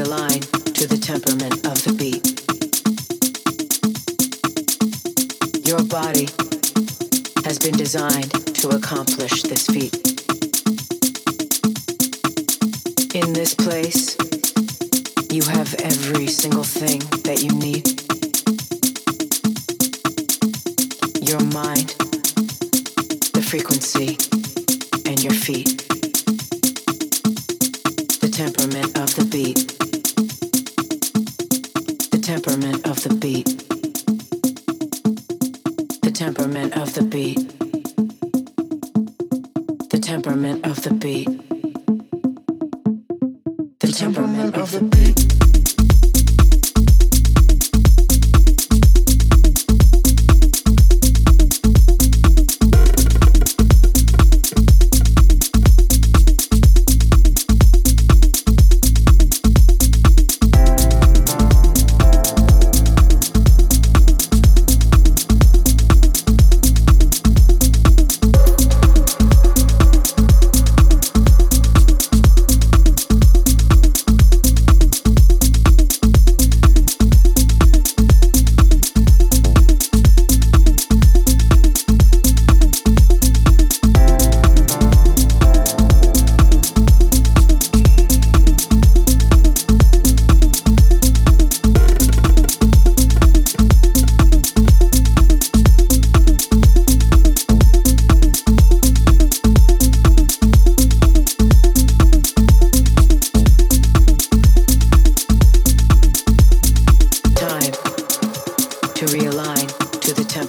align to the temperament of the beat. Your body has been designed to accomplish this feat.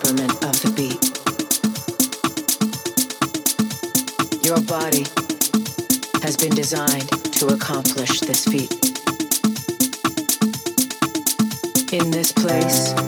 temperament of the beat. Your body has been designed to accomplish this feat. In this place,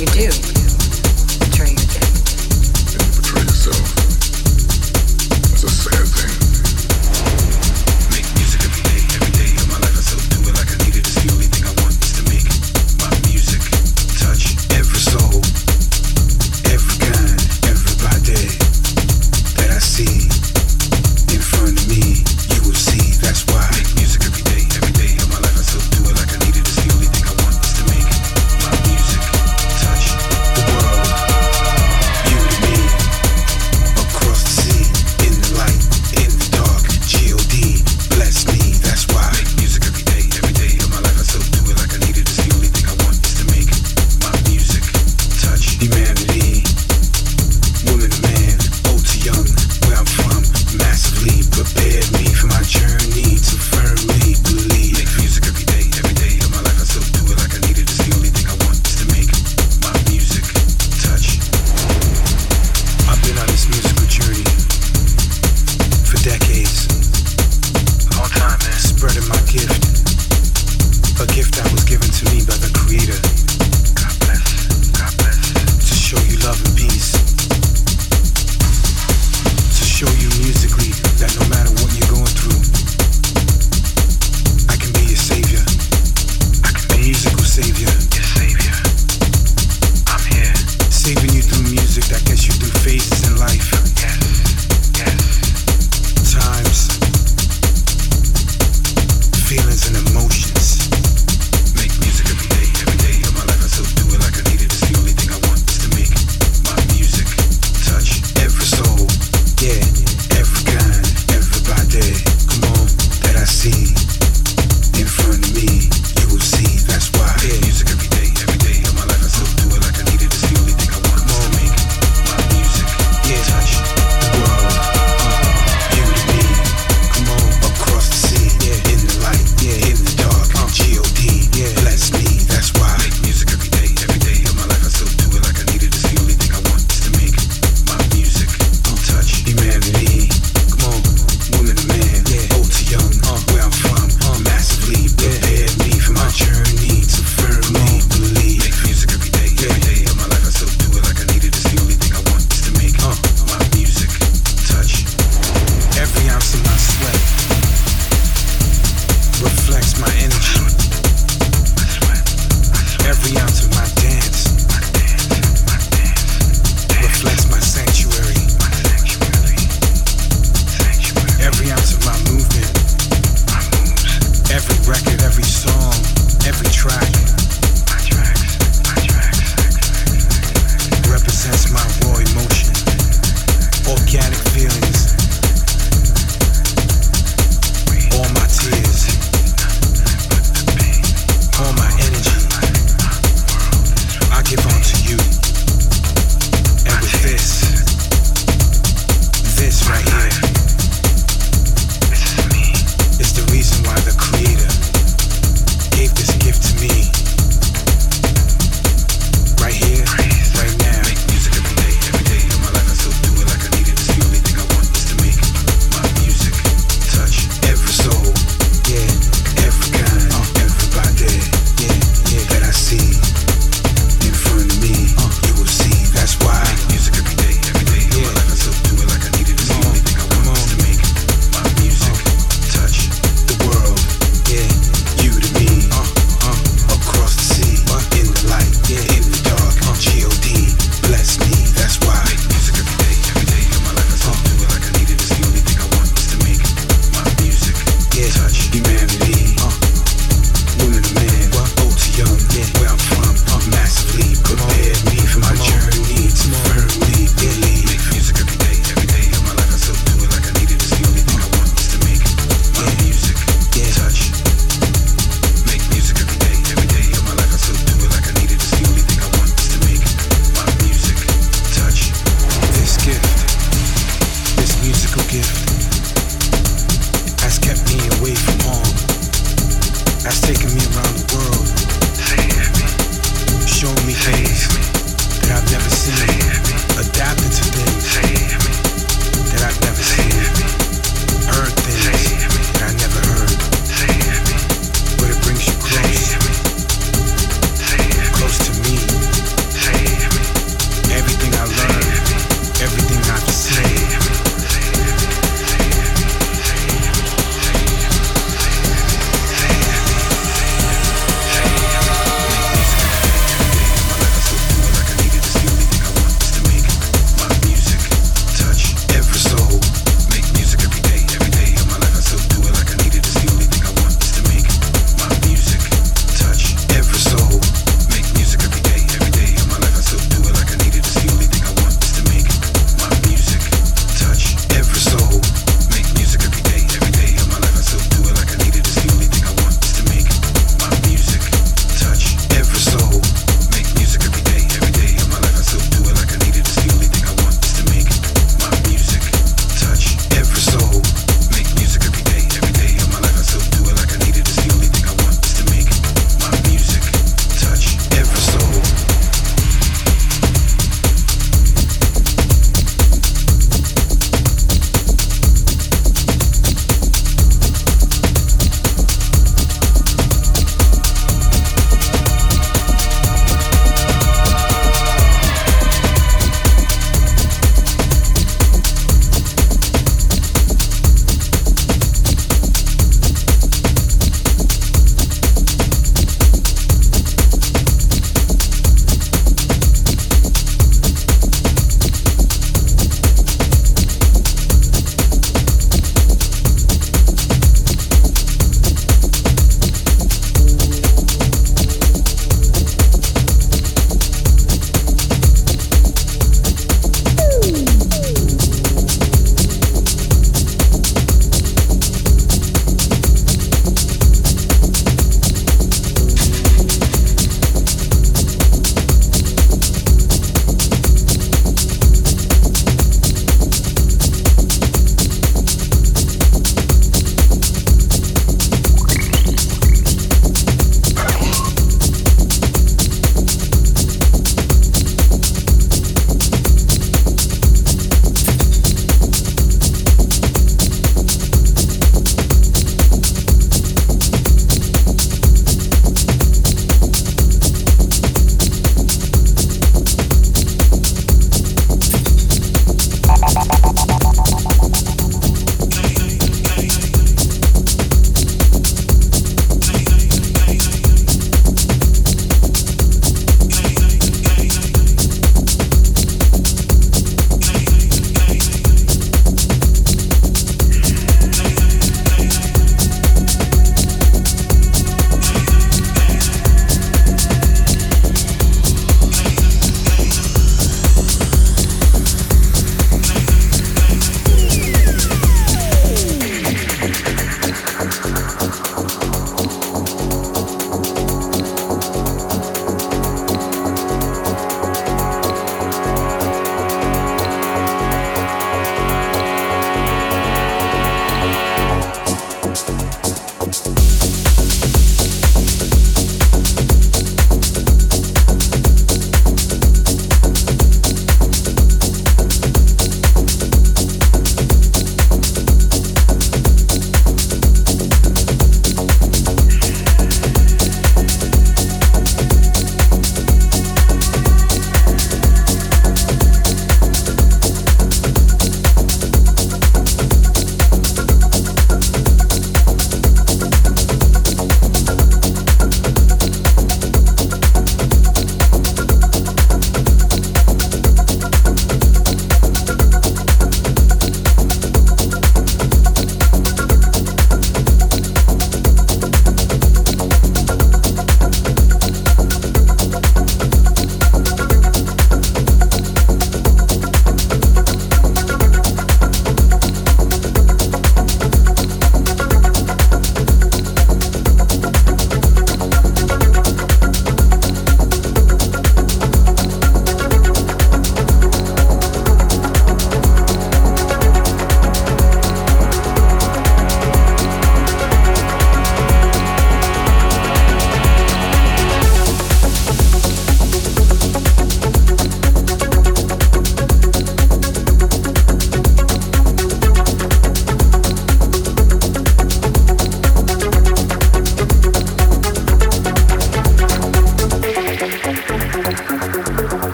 you do.